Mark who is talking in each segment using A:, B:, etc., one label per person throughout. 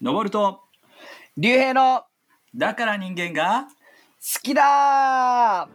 A: 登ると
B: 竜兵の好
A: だから人間が
B: きだ
A: は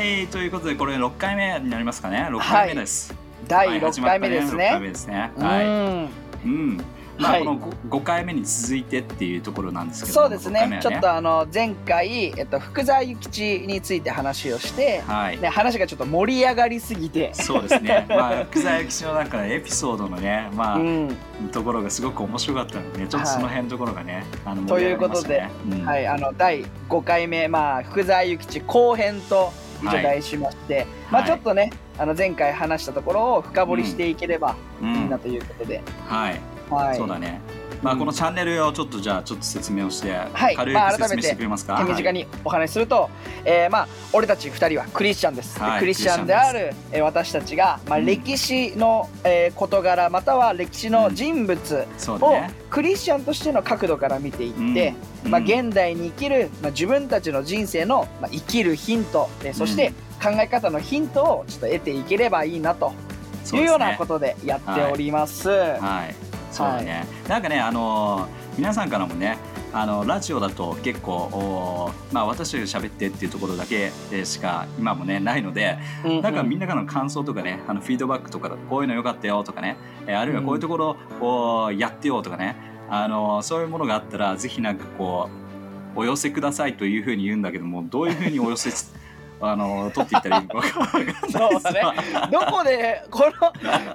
A: いということでこれ6回目になりますかね。6回目です、
B: 第
A: はい
B: 6回目です
A: 始まった6回目
B: ね。
A: ですね。
B: う
A: はい。
B: ん。
A: うんまあ、
B: はい。
A: この 5, 回目に続いてっていうところなんですけど
B: そうです
A: 5回目は
B: ね。ちょっとあの前回、えっと、福沢諭吉について話をして、
A: はい。
B: ね、話がちょっと盛り上がりすぎて、
A: そうですね。まあ福沢諭吉の中でエピソードのねまあ、
B: うん。
A: ところがすごく面白かったのでねちょっとその辺のところがね、あの
B: ということで
A: うん。
B: はい、あの第5回目、まあ、福沢諭吉後編と一応題しまして、まあ、
A: はい
B: ちょっとねあの前回話したところを深掘りしていければ
A: う
B: いいなんということで、
A: はい、
B: はい、
A: そうだね。まあ
B: うん。
A: このチャンネルをちょっとじゃあちょっと説明をして、
B: はい。
A: 軽
B: まあ改めて
A: く説明してくれますか、
B: 手短にお話しすると、えーまあ俺たち2人はクリスチャンです、で
A: はい
B: クリスチャンである、えー私たちが、まあ、
A: うん。
B: 歴史の、えー事柄または歴史の人物をクリスチャンとしての角度から見ていって、まあ、
A: うん。
B: 現代に生きる、まあ、自分たちの人生の、まあ、生きるヒント、えーそして考え方のヒントをちょっと得ていければいいなというようなことでやっております。
A: はい、そうだね、なんかね、あのー皆さんからもね、あのラジオだと結構、まあ、私が喋ってっていうところだけでしか今もねないので、
B: うんうん。
A: なんかみんなからの感想とかね、あのフィードバックとかこういうの良かったよとかね、えーあるいはこういうところをやってよとかね、あのーそういうものがあったらぜひなんかこうお寄せくださいというふうに言うんだけども、どういうふうにお寄せあのー取っていったらいいのか分か
B: そうだね。どこでこ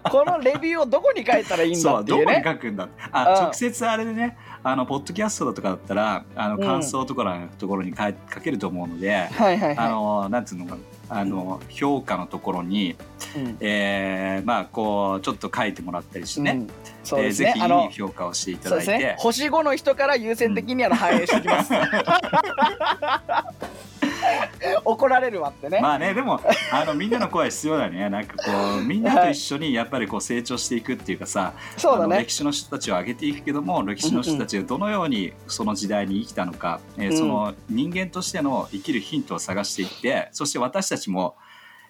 B: のこのレビューをどこに書いたらいいんだ
A: そうどこに
B: っていうね。
A: 書くんだ
B: うん。
A: あ直接あれでねあのポッドキャストとかだったらあの
B: うん
A: 感想とかのところに書けると思うので、
B: はいはいは
A: あのなんつうのかな。あの評価のところに、
B: い。うん。
A: えーまあこうちょっと書いてもらったりしてね、
B: うん。そうです
A: えーぜひ評価をしていただいて、
B: ね。星5の人から優先的にあの反映してきます。怒られるわってね。
A: まあねでもあのみんなの声は必要だよねなんかこうみんなと一緒にやっぱりこう成長していくっていうかさ、
B: そうだね
A: 歴。史の人たちを上げていくけども歴史の人たちがどのようにその時代に生きたのか、えー
B: うん
A: その人間としての生きるヒントを探していってそして私たちも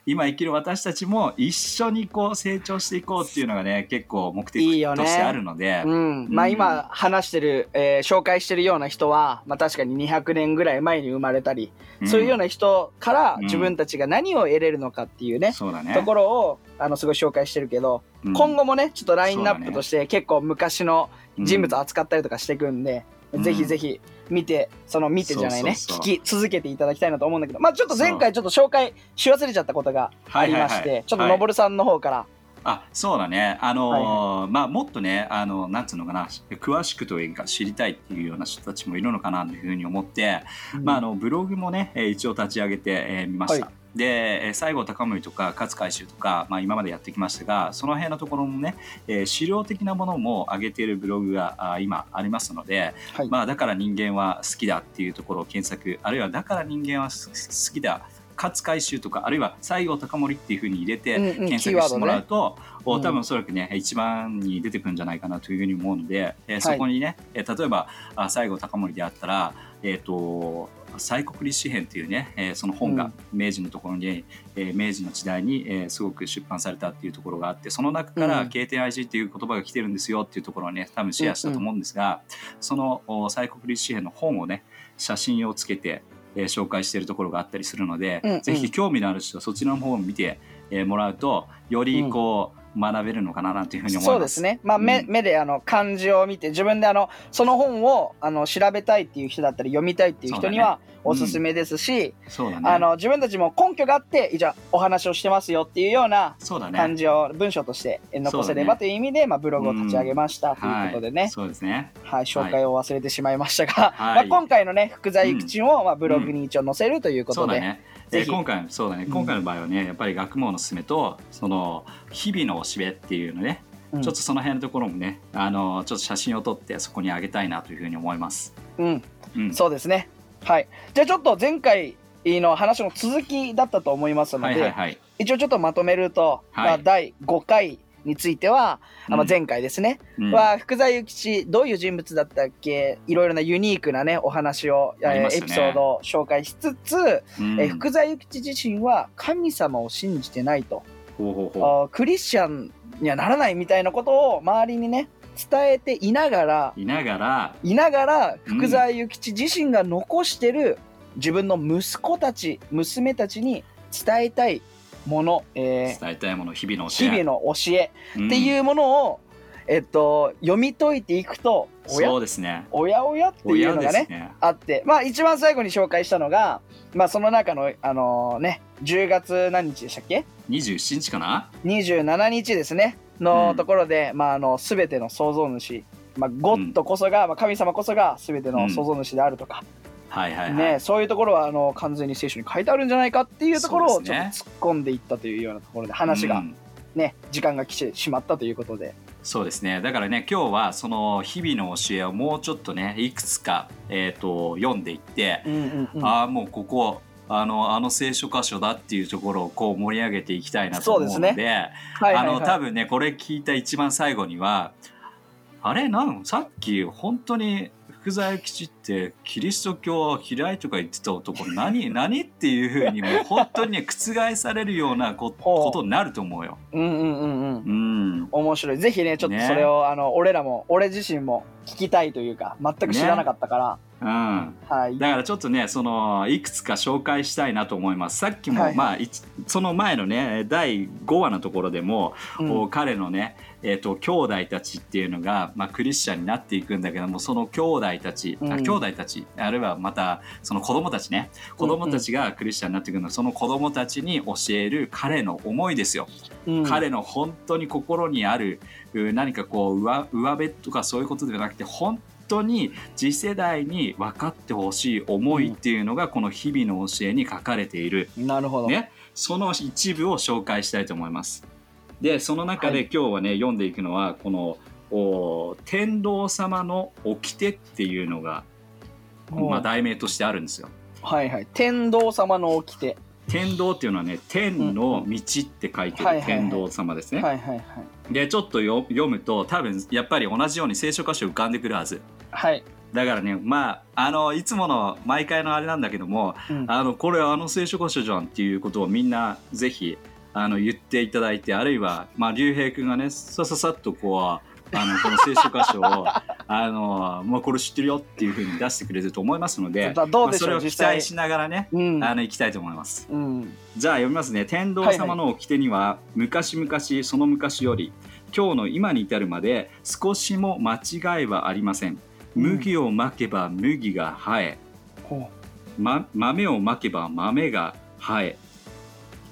A: 今生きる私たちも一緒にこう成長していこうっていうのがね結構目的としてあるので。
B: うん、まあ
A: うん。
B: 今話してる、えー紹介してるような人は、まあ、確かに200年ぐらい前に生まれたり、そういうよう
A: な、
B: な人から
A: うん。
B: 自分たちが何を得れるのかっていうね、
A: そうだね。
B: ところをあのすごい紹介してるけど、
A: うん。
B: 今後もねちょっとラインナップとして結構昔の人物を扱ったりとかしていくんで、
A: うん。
B: ぜひぜひ見てその見てじゃないね聞き続けていただきたいなと思うんだけど。まあちょっと前回ちょっと紹介し忘れちゃったことがありまして、
A: はい。はいはい
B: ちょっとのぼるさんの方から、
A: あそうだね。あのーまあもっとねあのなんつうのかな詳しくというか知りたいっていうような人たちもいるのかなというふうに思って、まああのブログもねえー一応立ち上げてえーみました。
B: は
A: でえー西郷隆盛とか勝海舟とか、まあ、今までやってきましたがその辺のところもね、えー資料的なものも上げているブログがあ今ありますので、
B: はい。
A: まあ、だから人間は好きだっていうところを検索あるいはだから人間はす好きだ勝海舟とかあるいは西郷隆盛っていうふうに入れて
B: うんうん
A: 検索してもらうと、お
B: うん
A: 多分おそらくね一番に出てくるんじゃないかなというふうに思うので、えーそこにね、えー例えばあ西郷隆盛であったらえっ、と西国立史編っていうね、えーその本が
B: うん。
A: 明治のところに、えー明治の時代に、えーすごく出版されたっていうところがあってその中から
B: うん「
A: 経典 IG」っていう言葉が来てるんですよっていうところをね多分シェアしたと思うんですが、そのお西国立史編の本をね写真をつけて、えー紹介しているところがあったりするので、
B: うんうん。
A: ぜひ興味のある人はそちらの方を見て、えーもらうとよりこう、学べるのかななんていうふうに思います。
B: そうですね、まあ目
A: うん。
B: 目であの漢字を見て自分であのその本をあの調べたいっていう人だったり読みたいっていう人にはおすすめですし、
A: そうだね。
B: あの自分たちも根拠があってじゃあお話をしてますよっていうような。漢字を文章として残せればという意味で、まあ、ブログを立ち上げましたということでね、
A: はい、そうですね。
B: はい、紹介を忘れてしまいましたが、
A: はい。
B: まあ、今回のね福沢諭吉を、まあ、ブログに一応載せるということで、
A: そうだね。
B: ぜひ
A: で今回そうだね。
B: うん
A: 今回の場合はね、やっぱり学問のすすめとその日々のおしべっていうのね、
B: うん
A: ちょっとその辺のところもね、あのちょっと写真を撮ってそこにあげたいなというふうに思います。
B: うん、
A: うん。
B: そうですねはいじゃあちょっと前回の話の続きだったと思いますので、
A: はいはいはい。
B: 一応ちょっとまとめると、
A: はい
B: まあ、第5回については、あまあ
A: うん。
B: 前回ですね、
A: うん。
B: は福沢諭吉どういう人物だったっけ？いろいろなユニークなねお話を、
A: ね。
B: エピソードを紹介しつつ、
A: うん。
B: えー福沢諭吉自身は神様を信じてないと、
A: ほう
B: クリスチャンにはならないみたいなことを周りにね伝えていながら
A: いながら。
B: いながら
A: うん。
B: 福沢諭吉自身が残してる自分の息子たち娘たちに伝えたいもの、え
A: 伝えたいもの日々の
B: ー日々の教え
A: の
B: っていううものを、えっと、読み解いていくと
A: ん、
B: おや
A: そうですね。
B: おやおやっていう
A: 親
B: のがね
A: ね。
B: あって。まあ一番最後に紹介したのが、まあ、その中のあのね10月何日でしたっけ
A: ？27日かな
B: ？27日ですね。のところで、まああの全ての創造主、まあ、ゴッドこそが、まあ、神様こそが全ての創造主であるとか、
A: はいはいはい、
B: ね、そういうところはあの完全に聖書に書いてあるんじゃないかっていうところをちょっと突っ込んでいったというようなところで話が
A: うん。
B: ね、時間が来てしまったということで。
A: そうですね。だからね今日はその日々の教えをもうちょっとねいくつか、えー、と読んでいって、
B: うんうんうん。
A: ああもうここあのあの聖書箇所だっていうところをこう盛り上げていきたいなと思うので
B: そうですはいはい
A: あの
B: はい
A: 多分ねこれ聞いた一番最後にはあれ？なん？さっき本当に福沢諭吉ってキリスト教は嫌いとか言ってた男何 何っていうふうにもう本当にね覆されるようなこことになると思うよ。
B: うんうんうんうん。
A: うん。
B: 面白い。ぜひねちょっと
A: ね
B: それを、あの俺らも俺自身も聞きたいというか全く知らなかったから、
A: うん、
B: はい。
A: だからちょっとねそのいくつか紹介したいなと思います。さっきも、
B: はい
A: まあその前のね第5話のところでも、
B: うん。
A: 彼のねえー、と兄弟たちっていうのが、まあ、クリスチャンになっていくんだけどもその兄弟たち、
B: うん。
A: あ兄弟たちあるいはまたその子供たちね。子供たちがクリスチャンになっていくの、その子供たちに教える彼の思いですよ。
B: うん。
A: 彼の本当に心にあるう何かこう上上辺とかそういうことではなくて本当に次世代に分かってほしい思いっていうのがこの日々の教えに書かれている、
B: なるほど、
A: ね、その一部を紹介したいと思います。でその中で
B: はい。
A: 今日はね、読んでいくのはこのお天道様の掟っていうのが、まあ、題名としてあるんですよ。
B: はいはい。天道様の掟。
A: 天道っていうのはね天の道って書いて
B: はいはいはい。
A: る天道様ですね。
B: はいはいはい。
A: でちょっとよ読むと多分やっぱり同じように聖書箇所浮かんでくるはず
B: はい、
A: だからねまああのいつもの毎回のあれなんだけども
B: うん
A: あのこれあの聖書箇所じゃんっていうことをみんなぜひあの言っていただいてあるいはまあ竜兵君がねさささっとこうあのこの聖書箇所を あのもうこれ知ってるよっていうふうに出してくれると思いますので
B: だどうでしょう
A: まあそれを期待しながらね
B: うん
A: あの行きたいと思います。
B: うん
A: じゃあ読みますね。天道様の掟には、昔々その昔より今日の今に至るまで少しも間違いはありません。麦をまけば麦が生え、
B: ほ
A: ま、豆をまけば豆が生え。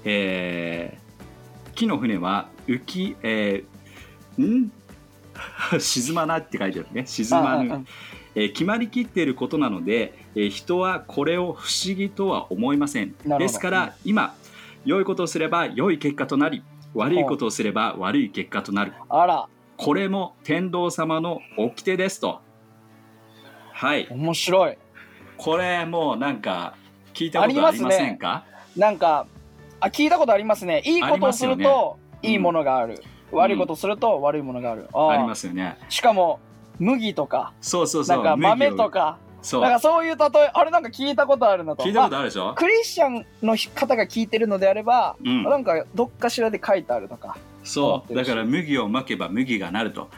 A: えー木の船は浮き、えーん？沈まないって書いてあるね。沈まぬ。えー決まりきっていることなので、えー人はこれを不思議とは思いません。ですから今良いことをすれば良い結果となり悪いことをすれば悪い結果となる。
B: あら。
A: これも天道様の掟ですとはい。
B: 面白い。
A: これもうなんか聞いたことありませんか？
B: なんかあ聞いたことありますね。いいことをするといいものがある、悪いことをすると悪いものがある、あ
A: あり
B: あ
A: ますよね。
B: しかも麦とか。
A: そうそうそう。
B: なんか豆とか。
A: そう。
B: なんかそういう例えあれなんか聞いたことあるなと。
A: 聞いたこと
B: ま
A: あるでしょ？
B: あ、クリスチャンの方が聞いてるのであれば、
A: うん。
B: なんかどっかしらで書いてあるとか。
A: そう。だから麦をまけば麦がなると。
B: うん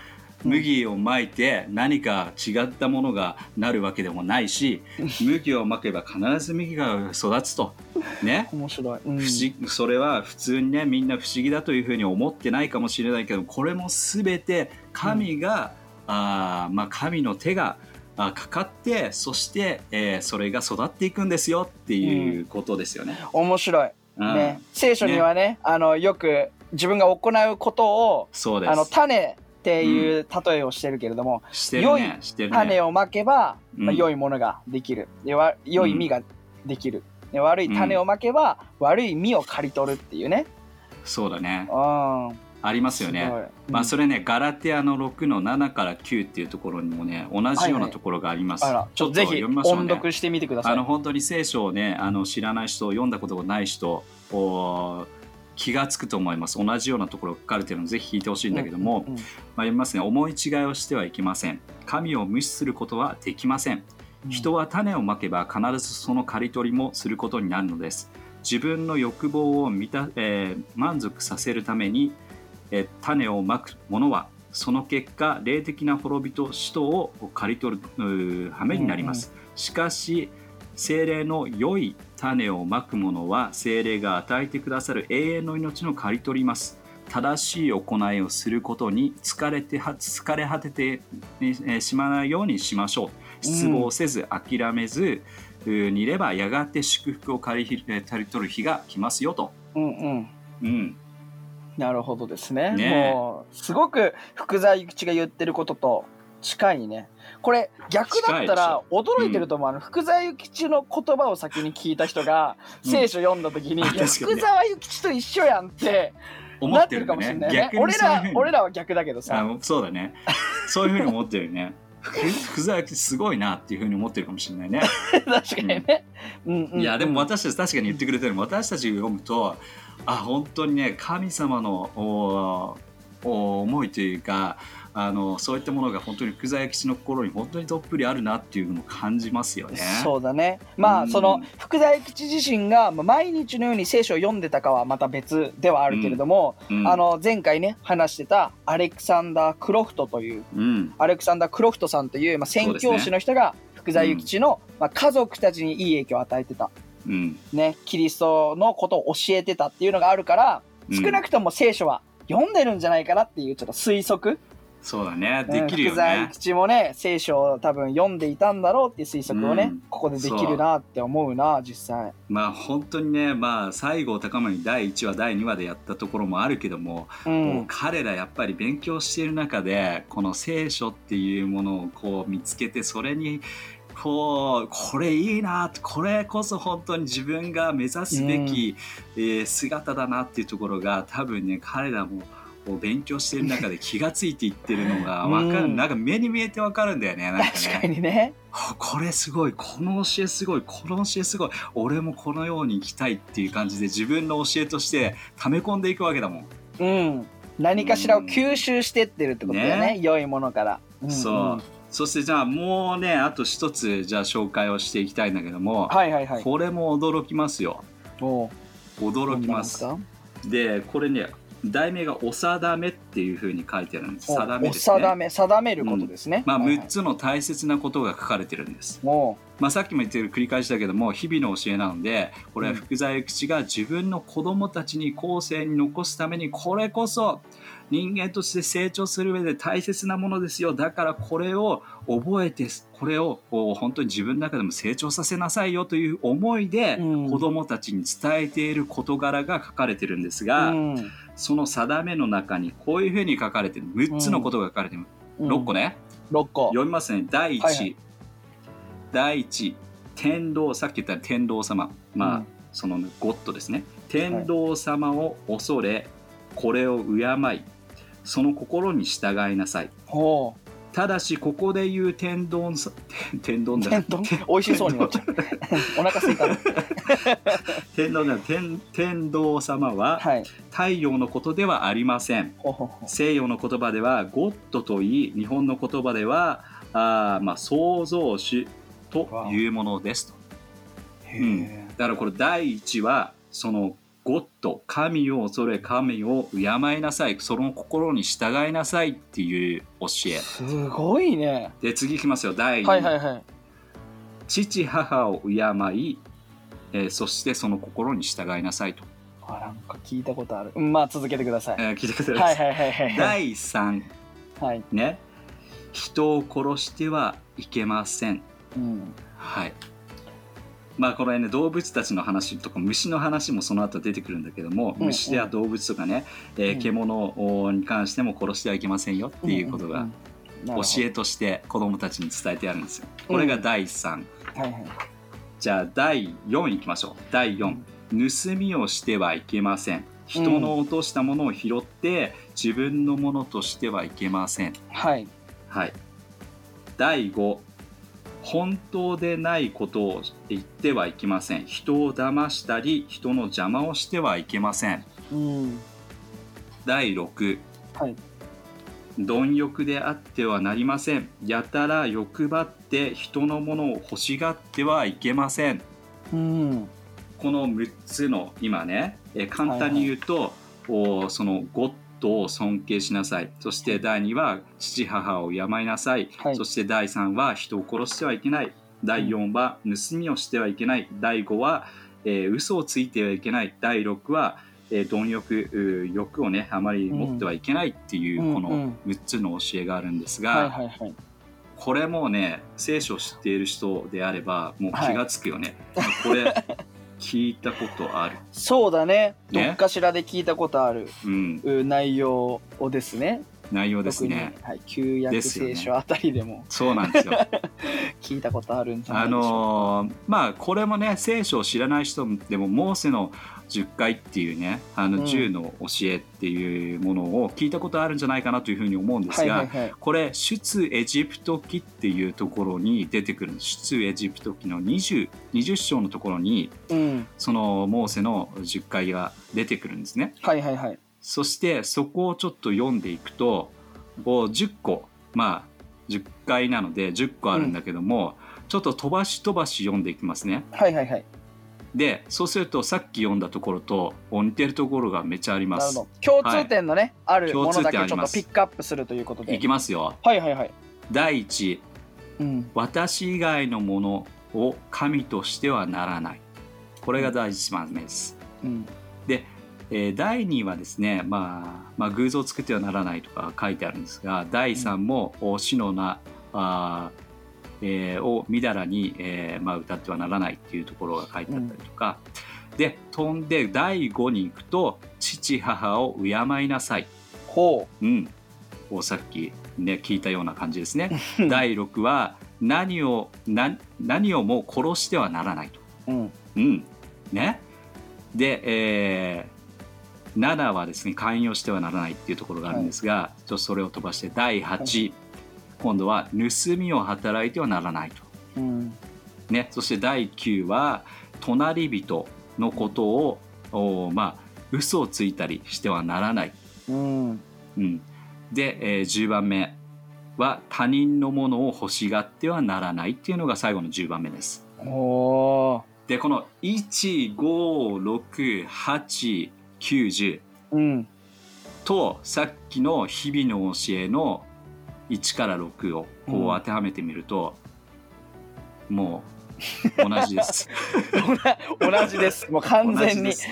A: 麦をまいて何か違ったものがなるわけでもないし麦をまけば必ず麦が育つと。ね。
B: 面白い、うん。
A: 不それは普通にねみんな不思議だというふうに思ってないかもしれないけどこれも全て神が、あーまあ、神の手があかかってそして、えーそれが育っていくんですよっていうことですよね。
B: 面白い、
A: うん。
B: ね、聖書にはね。あのよく自分が行うことを
A: そうです。
B: あの種っていう例えをしてるけれども、
A: してる
B: 良い種をまけば、まあ、
A: うん
B: 良いものができる。でわ良い実ができる、で悪い種をまけば、悪い実を刈り取るっていうね。
A: そうだね。
B: うん。
A: ありますよね。まあそ
B: れ
A: れねガラテアの6の7から9っていうところにもね同じようなところがあります。
B: あら
A: ちょっと
B: ぜひ
A: 読みましょうね。
B: 音読してみてください。
A: あの本当に聖書をねあの知らない人読んだことがない人お気がつくと思います。同じようなところが書かれているのでぜひ聞いてほしいんだけども、
B: うんうん
A: まあ、読みますね。思い違いをしてはいけません。神を無視することはできません。
B: うん。
A: 人は種をまけば必ずその刈り取りもすることになるのです。自分の欲望を満た、えー満足させるために、えー種をまくものはその結果霊的な滅びと使徒を刈り取る羽目になります、しかし精霊の良い種をまく者は精霊が与えてくださる永遠の命の刈り取ります。正しい行いをすることに疲れては疲れ果ててえーしまわないようにしましょう。失望せず諦めずうーにいればやがて祝福を刈り取る日が来ますよと、
B: うんうん。
A: うん、
B: なるほどですね。
A: ねえ。
B: もうすごく福沢諭吉が言ってることと近いね。これ逆だったら驚いてると思う、あの福沢諭吉の言葉を先に聞いた人が
A: うん。
B: 聖書読んだ時に、
A: あ
B: いや
A: 確かにね。
B: 福沢諭吉と一緒やんって
A: 思
B: なってるかもしれないね。俺ら俺らは逆だけど
A: あ
B: さ
A: そうだね。そういうふうに思ってるよね。ふ福沢諭吉すごいなっていうふうに思ってるかもしれないね。
B: 確かにね、うん。うんうん
A: いやでも私たち確かに言ってくれてる。私たちが読むとあ本当にね神様のおお思いというかあのそういったものが本当に福沢諭吉の心に本当にどっぷりあるなっていうのを感じますよね。
B: そうだね。ま
A: うん。
B: あその福沢諭吉自身がまあ毎日のように聖書を読んでたかはまた別ではあるけれども、
A: うん。
B: あの前回ね話してたアレクサンダー・クロフトという
A: うん。
B: アレクサンダー・クロフトさんという、まあ、宣教師の人が福沢諭吉の、まあ、家族たちにいい影響を与えてた、
A: うん。
B: ね、キリストのことを教えてたっていうのがあるから
A: うん。
B: 少なくとも聖書は読んでるんじゃないかなっていうちょっと推測、
A: そうだね。
B: うん。
A: できるよ
B: 福沢諭
A: ね。
B: 吉もね聖書を多分読んでいたんだろうっていう推測をね、
A: うん。
B: ここでできるなって思うな実際。
A: まあ本当にねまあ西郷隆盛第1話第2話でやったところもあるけども、
B: う、
A: もうん彼らやっぱり勉強している中でこの聖書っていうものをこう見つけてそれにこうこれいいなこれこそ本当に自分が目指すべき、えー姿だなっていうところが多分ね彼らもこう勉強している中で気がついていってるのが わかる、
B: うん
A: なんか目に見えてわかるんだよねなんか
B: 確か
A: ね
B: にね。
A: あこれすごいこの教えすごいこの教えすごい俺もこのように生きたいっていう感じで自分の教えとして溜め込んでいくわけだもん。
B: うん。何かしらを吸収してってるってことだよね。
A: ね
B: 良いものから。んん
A: そう。そしてじゃあもうねあと一つじゃあ紹介をしていきたいんだけども、
B: はいはいはい。
A: これも驚きますよ驚きますでこれね題名が「お定め」っていうふうに書いてあるんです。定め
B: お
A: ですね。
B: 定め、定めることですね。
A: まあ、
B: はいはい。
A: 6つの大切なことが書かれてるんです、
B: お。う
A: まあ、さっきも言ってる繰り返しだけども日々の教えなのでこれは福沢諭吉が自分の子供たちに後世に残すためにこれこそ人間として成長する上で大切なものですよ。だからこれを覚えてこれをこう本当に自分の中でも成長させなさいよという思いで
B: うん。
A: 子供たちに伝えている事柄が書かれてるんですが、
B: うん
A: その定めの中にこういうふうに書かれてる。6つのことが書かれてる、
B: うん。
A: 6個ね。
B: 六個。
A: 読みますね。第1、
B: はいはい。
A: 第一。天道さっき言った天道様。まあ、
B: うん。
A: そのゴッドですね。天道様を恐れこれを敬いその心に従いなさい。
B: ほう。
A: ただしここで言う天丼さ 天丼だ。
B: 天丼？美味しそうになっちゃう。お腹すいたの？
A: 天丼だ。天天道様は
B: はい。
A: 太陽のことではありません。西洋の言葉ではゴッドといい日本の言葉ではあーまあ創造主というものですと。
B: へ
A: うん。
B: え
A: だからこれ第一はそのゴッド神を恐れ神を敬いなさいその心に従いなさいっていう教え
B: すごいね。
A: で次いきますよ第二、
B: はいはいはい。
A: 父母を敬い、えーそしてその心に従いなさいと、
B: あなんか聞いたことある。うんまあ続けてください。
A: えー聞いてください、
B: はいはいはいはいはい。
A: 第三
B: はい。
A: ね人を殺してはいけません
B: うん。
A: はいまあこれね動物たちの話とか虫の話もその後出てくるんだけども、
B: うん
A: 虫や動物とかね、えー
B: うん。
A: 獣に関しても殺してはいけませんよっていうことが教えとして子供たちに伝えてあるんですよ。これが第3、
B: え。はいはい。
A: じゃあ第4いきましょう。第4、盗みをしてはいけません。人の落としたものを拾って自分のものとしてはいけません。
B: はい。
A: はい。第5、本当でないことを言ってはいけません。人を騙したり、人の邪魔をしてはいけません。
B: うん。
A: 第6、
B: はい。
A: 貪欲であってはなりません。やたら欲張って人のものを欲しがってはいけません。
B: うん。
A: この6つの今ね、えー簡単に言うと、おそのゴッ夫を尊敬しなさい。そして第2は父母を敬いなさい、
B: はい。
A: そして第3は人を殺してはいけない。第4は盗みをしてはいけない。第5は、えー嘘をついてはいけない。第6は、えー貪欲欲をねあまり持ってはいけない。っていう、
B: うん。
A: この
B: うんうん。
A: 6つの教えがあるんですが、
B: はいはいはい。
A: これもね聖書を知っている人であればもう
B: はい
A: 気がつくよね、これ 聞いたことある、
B: そうだね。ど
A: ね
B: っかしらで聞いたことある。
A: うん、
B: う内容をですね。
A: 内容ですね。
B: はい、旧約聖書あたりでも。
A: そうなんですよ。
B: 聞いたことあるんじゃない
A: あ
B: でしょうか、
A: のーまあこれもね聖書を知らない人でもモーセの10回っていうねあの
B: うん。
A: 10の教えっていうものを聞いたことあるんじゃないかなというふうに思うんですが、これ出エジプト記っていうところに出てくるんです出エジプト記の 20, 20章のところに
B: うん。
A: そのモーセの10回が出てくるんですね。
B: はいはいはい。
A: そしてそこをちょっと読んでいくとこう10個まあ10回なので10個あるんだけども、ちょっと飛ばし飛ばし読んでいきますね。
B: はいはいはい
A: でそうするとさっき読んだところと似てるところがめっちゃあります。
B: 共通点のね、あるものだけちょっとピックアップするということで。
A: いきますよ。
B: はいはいはい
A: 第一
B: うん。
A: 私以外のものを神としてはならない。これが第一番目です。
B: うん。
A: えー第2はですね、まあ、まあ偶像を作ってはならないとか書いてあるんですが第3も「お死の名あー、えーをみだらに、えーまあ、歌ってはならない」っていうところが書いてあったりとか、で飛んで第5に行くと「父母を敬いなさい」
B: ほ
A: うん、をさっき、ね、聞いたような感じですね。
B: う
A: 第6は何を何何をも殺してはならないと。
B: うん
A: うん。ね。で、えー7はですね、寛容してはならないっていうところがあるんですが、ちょっとそれを飛ばして、第8、今度は盗みを働いてはならないと。
B: うん
A: ね。そして第9は、隣人のことを、おまあ、嘘をついたりしてはならない。
B: うん
A: うん。で、えー10番目は、他人のものを欲しがってはならないっていうのが最後の10番目です。でこの156890
B: うん
A: とさっきの日々の教えの1から6をこ
B: うん。
A: う当てはめてみると、もう同じです。
B: 同じです。もう完全に。
A: 同じです。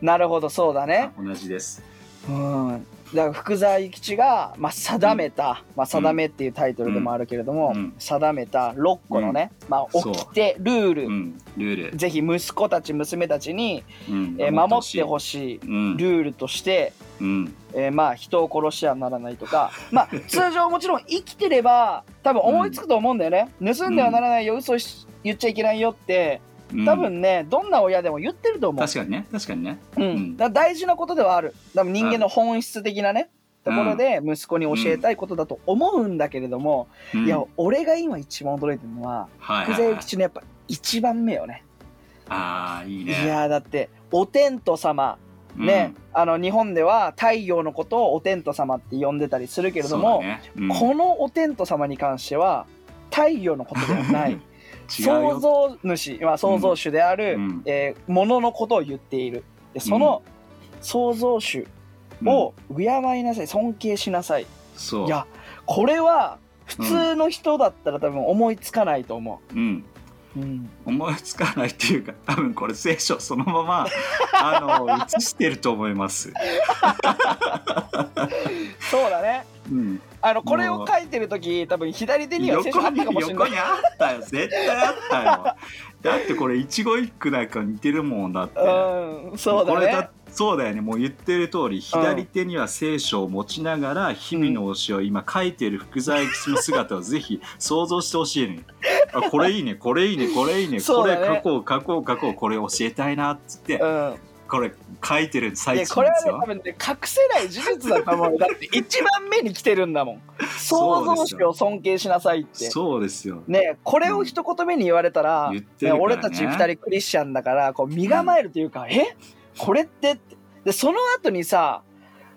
B: なるほど。そうだね。
A: 同じです。
B: うんだから福沢諭吉が、まあ、定めた「まあ、定め」っていうタイトルでもあるけれども、
A: うん。
B: 定めた6個のね、まあ、
A: そう。
B: 掟ルール、
A: うん、ルール、
B: ぜひ息子たち娘たちに、
A: うん。
B: えー守って
A: い。
B: ほしい
A: うん、
B: ルールとして、
A: うん、
B: えーまあ人を殺しはならないとか まあ通常もちろん生きてれば多分思いつくと思うんだよね、盗んではならないよ嘘し言っちゃいけないよって
A: うん
B: 多分ね、どんな親でも言ってると思う、
A: 確かにね、確かにね。
B: うん。
A: うん。
B: だから大事なことではある。多分人間の本質的なねところで息子に教えたいことだと思うんだけれども、
A: うん。
B: いや俺が今一番驚いてるのは福沢
A: はいはい。はい、
B: 諭吉のやっぱ一番目よね。
A: ああ、いいね。
B: いやーだってお天道様。ね、あの日本では太陽のことをお天道様って呼んでたりするけ
A: うん、
B: れども、
A: ね。うん。
B: このお天道様に関しては太陽のことではない
A: 違う
B: 創
A: よ。
B: 造主、まあ、創造主である、
A: うん。
B: えーもののことを言っている。でその創造主を敬いなさい。尊敬しなさい、
A: そう。
B: いやこれは普通の人だったら多分思いつかないと思
A: う。ん。
B: う、うん、
A: 思いつかないっていうか多分これ聖書そのまま あの映してると思います。
B: そうだね
A: うん、
B: あのこれを書いてる時多分左手にはあ
A: 横に
B: ったかもしれない。
A: 横にあったよ絶対あったよ。だってこれ一期一句なんか似てるもんだって。
B: うんそうだ
A: これ
B: ね
A: だそうだよね。もう言ってる通り左手には聖書を持ちながら日々の教えを今書いてる福沢諭吉の姿を ぜひ想像してほしいね。あこれいいねこれいいねこれいいね。これ書こう書こう書こうこれ教えたいなっつって。
B: うん
A: これ書いてる最
B: でこれはね多分ね隠せない事実だと思う だって一番目に来てるんだもん。創造主を尊敬しなさいって。
A: そうですよ。
B: ねこれを一言目に言われたら,、
A: 言ってるからね。
B: 俺たち二人クリスチャンだからこう身構えるというか、え？これって？でその後にさ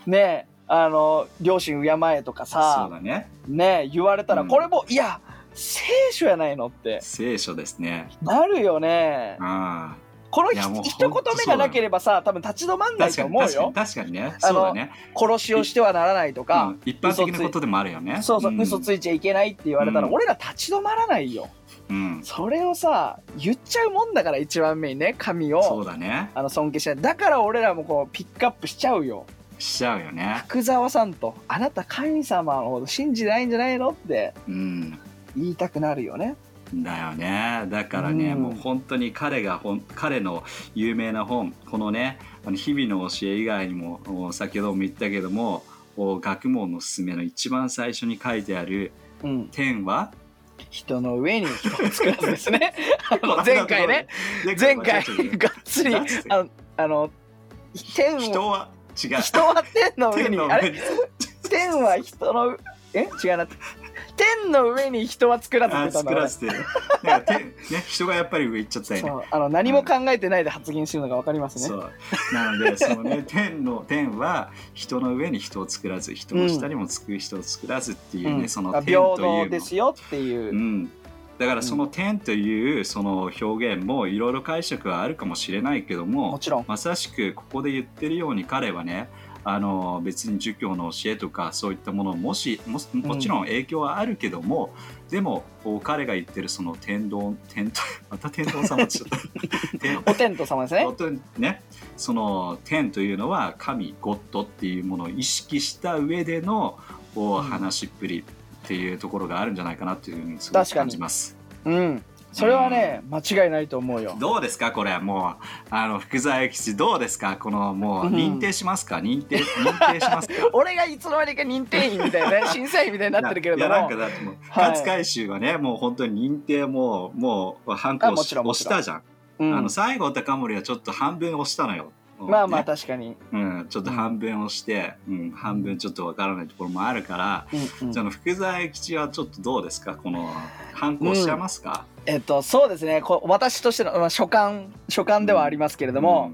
B: ねあの両親敬えとか
A: そう
B: さ
A: だね。
B: ね言われたら
A: うん。
B: これも、いや聖書やないのって。
A: 聖書ですね。
B: なるよね。
A: あ
B: この一言目がなければさ多分立ち止まんないと思うよ。
A: に確かにね。そうだね、
B: 殺しをしてはならないと
A: う
B: か
A: ん、一般的なことでもあるよね。
B: そうそう、
A: ん。
B: 嘘ついちゃいけないって言われたら、
A: うん。
B: 俺ら立ち止まらないよ。
A: うん。
B: それをさ言っちゃうもんだから一番目にね神
A: そう
B: を
A: だね。
B: あの尊敬しない。だから俺らもこうピックアップしちゃうよ。
A: しちゃうよね。
B: 福沢さんとあなた神様のこと信じないんじゃないのって
A: うん。
B: 言いたくなるよね
A: だよね。だからね、
B: うん。
A: もう本当に彼がほん彼の有名な本このねあの日々の教え以外にもお先ほども言ったけどもお学問のすすめの一番最初に書いてある
B: うん「
A: 天は?
B: 人の上に人を作らずですね。前回ね。前回がっつりあのあの天を
A: 人は違う。
B: 人は天の上に。あれ？天は人のえ？違うな天の上に人は作らずって
A: あ
B: 言ったん
A: 作らせてる。なんか天ね人がやっぱり上行っちゃったよね。
B: あの何も考えてないで発言してるのが分かりますね。
A: そう。なのでそのね天の天は人の上に人を作らず人の下にも作る人を作らずっていうね、
B: うん。
A: その
B: あ
A: 天と
B: 平
A: いうの。
B: 等ですよっていう。う。
A: ん、だからその天というその表現もいろいろ解釈はあるかもしれないけども
B: もちろん。
A: まさしくここで言ってるように彼はねあの別に儒教の教えとかそういったものもしももちろん影響はあるけども、でもこう彼が言ってるその天道天道 また天道様ちゃっ
B: お天道様ですね。
A: ねその天というのは神ゴッドっていうものを意識した上での話しっぷりっていうところがあるんじゃないかなっていうふうにすごく感じます。
B: うん。それはね、間違いないと思うよ。
A: どうですか？これもうあの福沢諭吉どうですか？このもう
B: うん。
A: 認定しますか、認定認定しますか？
B: 俺がいつの間にか認定員みたいなね、審査員みたいになってるけれども。
A: いやなんか。だってもう
B: はい。
A: 勝海舟がねもう本当に認定もうもう反抗
B: あもちろんもちろん。
A: 押したじゃん、
B: うん。
A: あの西郷隆盛はちょっと半分押したのよ。
B: まあまあ
A: ね
B: 確かに。
A: うん、ちょっと半分押して、うん半分ちょっとわからないところもあるから、
B: うんうん。
A: じゃああの福沢諭吉はちょっとどうですか？この反抗しちゃいますか、
B: えっと、そうですね。こ私としての、まあ、所感、所感ではありますけれども、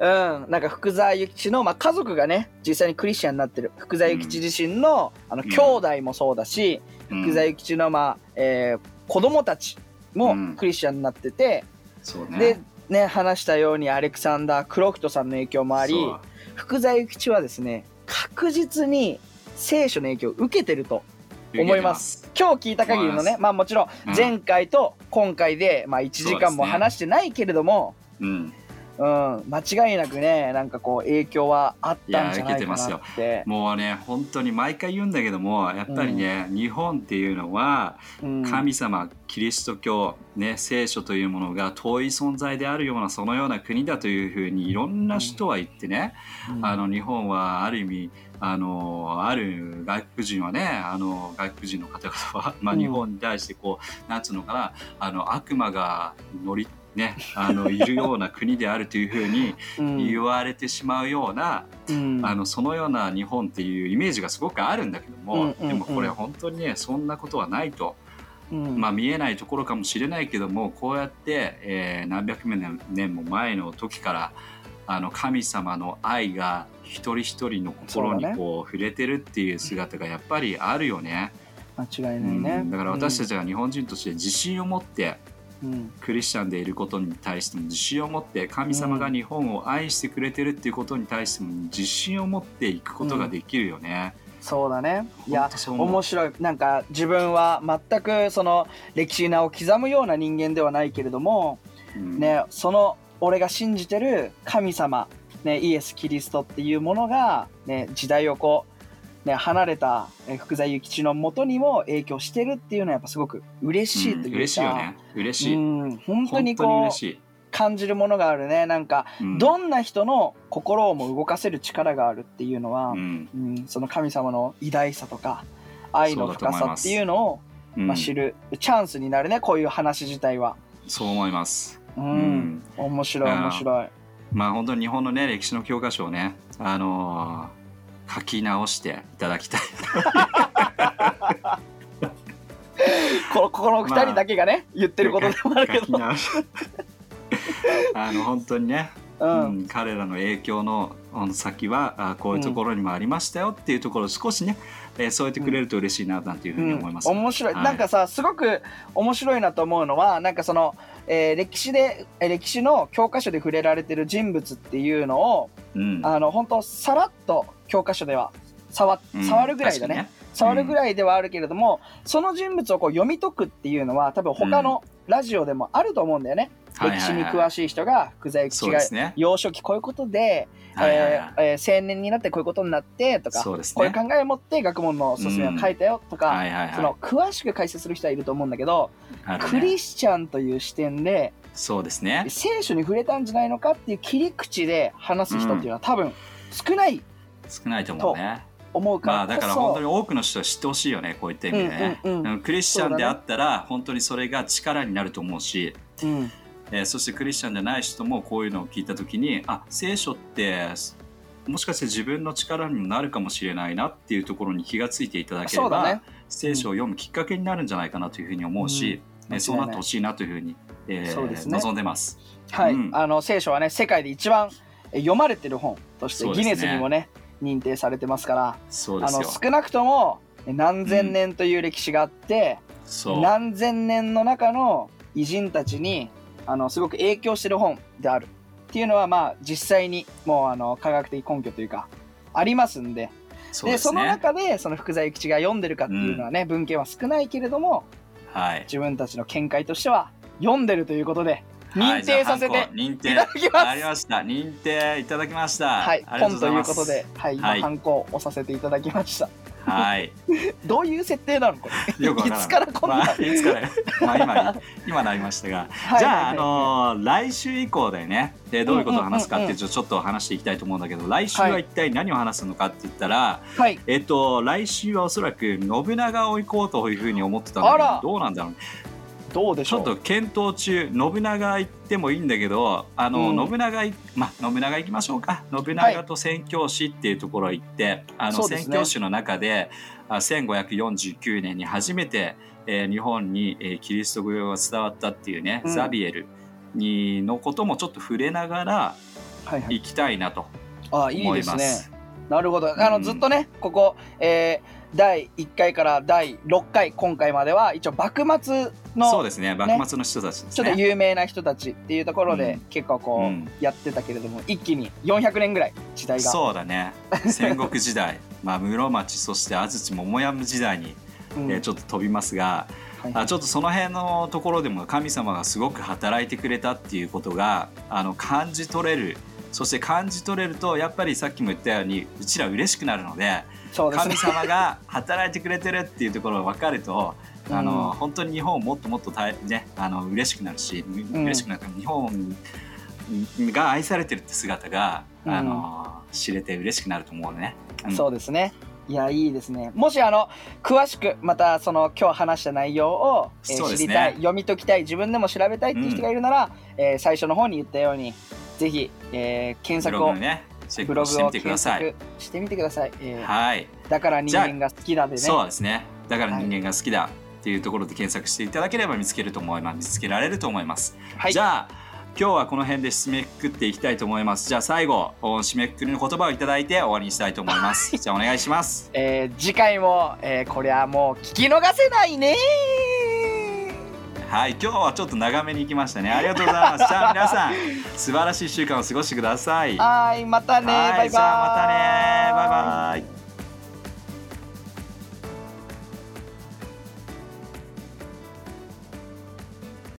B: うん、なんか福沢諭吉の、まあ、家族がね、実際にクリスチャンになってる。福沢諭吉自身の、あの、
A: うん。
B: 兄弟もそうだし、
A: うん、
B: 福沢諭吉の、まあ、えー子供たちも
A: うん。
B: クリスチャンになってて、
A: そうね。
B: で、ね、話したようにアレクサンダー・クロフトさんの影響もあり、福沢諭吉はですね、確実に聖書の影響を受けてると思います。今日聞いた限りのね、
A: ま
B: あもちろん
A: うん。
B: 前回と今回で、まあ1時間も話してないけれども、
A: うん、
B: うん、間違いなくね、なんかこう影響はあったんじゃないかなって。
A: もうね本当に毎回言うんだけどもやっぱりね、日本っていうのは
B: うん。
A: 神様、キリスト教、ね、聖書というものが遠い存在であるようなそのような国だというふうにいろんな人は言ってね、
B: うん。
A: あの日本はある意味あのある外国人はねあの外国人の方々は、まあ、
B: うん。
A: 日本に対してこう、なんつうのかなあの悪魔が乗りねあのいるような国であるというふうに
B: うん
A: 言われてしまうような、
B: うん
A: あのそのような日本っていうイメージがすごくあるんだけども、でもこれ本当にねそんなことはないと。
B: うん
A: まあ、見えないところかもしれないけどもこうやって、えー何百年も前の時からあの神様の愛が一人一人の心にこう触れてるっていう姿がやっぱりあるよね。
B: 間違いないね。
A: うんだから私たちは日本人として自信を持って
B: うん
A: クリスチャンでいることに対しても自信を持って神様が日本を愛してくれてるっていうことに対しても自信を持っていくことができるよね。
B: そうだね。いや面白いなんか自分は全くその歴史に名を刻むような人間ではないけれども、
A: うん
B: ね、その俺が信じてる神様、ね、イエス・キリストっていうものが、ね、時代をこう、ね、離れたえ福沢諭吉のもとにも影響してるっていうのはやっぱすごく嬉しいというか、
A: うん嬉しいよね。嬉しい、
B: うん、本当
A: に
B: にこう感じるものがあるね。なんか、
A: うん。
B: どんな人の心をも動かせる力があるっていうのは、
A: うん。
B: うん、その神様の偉大さとか愛の深さっていうのを
A: うん。
B: まあ、知るチャンスになるねこういう話自体は。
A: そう思います。
B: うん、
A: うん。
B: 面白い面白い。
A: まあ本当に日本のね歴史の教科書をね、あのー書き直していただきたい。
B: ここの二人だけがね、言ってることでもあるけど。
A: あの本当にね
B: うん。
A: うん彼らの影響の先はあこういうところにもありましたよっていうところを少しね、えー添えてくれると嬉しいななんていうふうに思います、
B: 面白い、
A: はい。
B: なんかさすごく面白いなと思うのはなんかその、えー歴史でえー歴史の教科書で触れられてる人物っていうのを
A: うん。
B: あの本当さらっと教科書では触
A: うん
B: 触るぐらいだね,、
A: 確か
B: 触るぐらいではあるけれども、その人物をこう読み解くっていうのは多分他のラジオでもあると思うんだよね、
A: はいはいはい。
B: 歴史に詳しい人が福沢諭吉が
A: そうですね。
B: 幼少期こういうことで、
A: はいはいはい。
B: え青年になってこういうことになってとか、
A: ね。
B: こういう考えを持って学問の進めを書いたよとか、
A: はいはいはい。
B: その詳しく解説する人はいると思うんだけど、クリスチャンという視点で
A: そうですね。
B: 聖書に触れたんじゃないのかっていう切り口で話す人っていうのは多分少ない
A: 少ないと思うね。
B: 思うから
A: まあだから本当に多くの人は知ってほしいよねこういった意味でね、
B: うんうんうん。
A: うんクリスチャンであったら本当にそれが力になると思うし、
B: うん。
A: えーそしてクリスチャンじゃない人もこういうのを聞いた時にあ聖書ってもしかして自分の力にもなるかもしれないなっていうところに気がついていただければ、
B: ね。
A: 聖書を読むきっかけになるんじゃないかなというふうに思うし、
B: うん。
A: ねそうなってほしいなというふうに、えー
B: ね。
A: 望んでます。
B: はい、
A: うん。
B: あの聖書はね世界で一番え読まれてる本としてギネスにもね認定されてますからあの
A: そうですよ。
B: 少なくともえ何千年という歴史があって、
A: そう
B: 何千年の中の偉人たちにあのすごく影響してる本であるっていうのはまあ実際にもうあの科学的根拠というかありますんで
A: そうです
B: でその
A: ね。
B: 中でその福沢諭吉が読んでるかっていうのはね、文献は少ないけれども
A: はい。
B: 自分たちの見解としては読んでるということで
A: はい
B: 認定させて
A: 認定
B: いただきます
A: ありました。認定いただきました。
B: はい
A: ありがと
B: いうことで、はい、今、
A: はい
B: ハンコを押させていただきました。
A: はい。
B: どういう設定なの？これ。
A: よくい
B: いつからこんな？
A: まあ、いつから、まあ、今、今なりましたが。
B: はい
A: じゃあ、あのー来週以降でね、で、どういうことを話すかってちょっと話していきたいと思うんだけど、来週は一体何を話すのかって言ったら。
B: はい。
A: えっと、来週はおそらく信長を行こうというふうに思ってたんだけど、どうなんだろう。
B: どうでしょう？
A: ちょっと検討中、信長行ってもいいんだけど、あの、
B: うん
A: 信長い、まあ、信長行きましょうか。信長と宣教師っていうところ行って、あの、
B: そうですね
A: 宣教師の中で。あ1549年に初めて、えー日本に、えーキリスト教が伝わったっていうね、
B: うん
A: ザビエルにのこともちょっと触れながら
B: はいはい。
A: 行きたいなと
B: あ、いい
A: 思い
B: ですね
A: ます。。
B: なるほど。あの、
A: うん
B: ずっとね、ここ、えー第1回から第6回、今回までは、一応、幕末の、
A: そうですね、幕末の人たちです
B: ちょっと
A: ね。
B: 有名な人たちっていうところで、
A: うん。
B: 結構こう、
A: うん。
B: やってたけれども、一気に400年ぐらい時代が。
A: そうだね、戦国時代、まあ、室町、そして安土桃山時代に、
B: うん。
A: えーちょっと飛びますが、
B: はい。
A: あちょっとその辺のところでも神様がすごく働いてくれたっていうことがあの感じ取れる。そして感じ取れるとやっぱりさっきも言ったようにうちら嬉しくなるので神。様が働いてくれてるっていうところが分かると。あの
B: うん
A: 本当に日本をもっともっとたい、ね、あの嬉しくなるし、嬉しくなる日本が愛されてるって姿が、
B: うん
A: あの知れて嬉しくなると思うね。うん
B: そうですね。いや、いいですね。もし、あの、詳しく、また、その、今日話した内容を、えー知りたい、読み解きたい、自分でも調べたいっていう人がいるなら、えー最初の方に言ったように、ぜひ、えー検索を、
A: ねチェックしてみてくだ
B: 検
A: さい。
B: 索してみてください。えー
A: はい。
B: だから人間が好きだでね。
A: そうですね。だから人間が好きだっていうところで検索していただければ見つけると思います。見つけられると思います。
B: はい。
A: じゃあ今日はこの辺で締めくくっていきたいと思います。じゃあ最後お締めくくりの言葉をいただいて終わりにしたいと思います。じゃあお願いします。
B: えー次回も、えーこれはもう聞き逃せないね
A: はい、今日はちょっと長めに行きましたね。ありがとうございます。じゃあ皆さん素晴らしい週間を過ごしてください。
B: はい、またね。
A: はい
B: バイバイ。
A: じゃあまたね。バイバイ。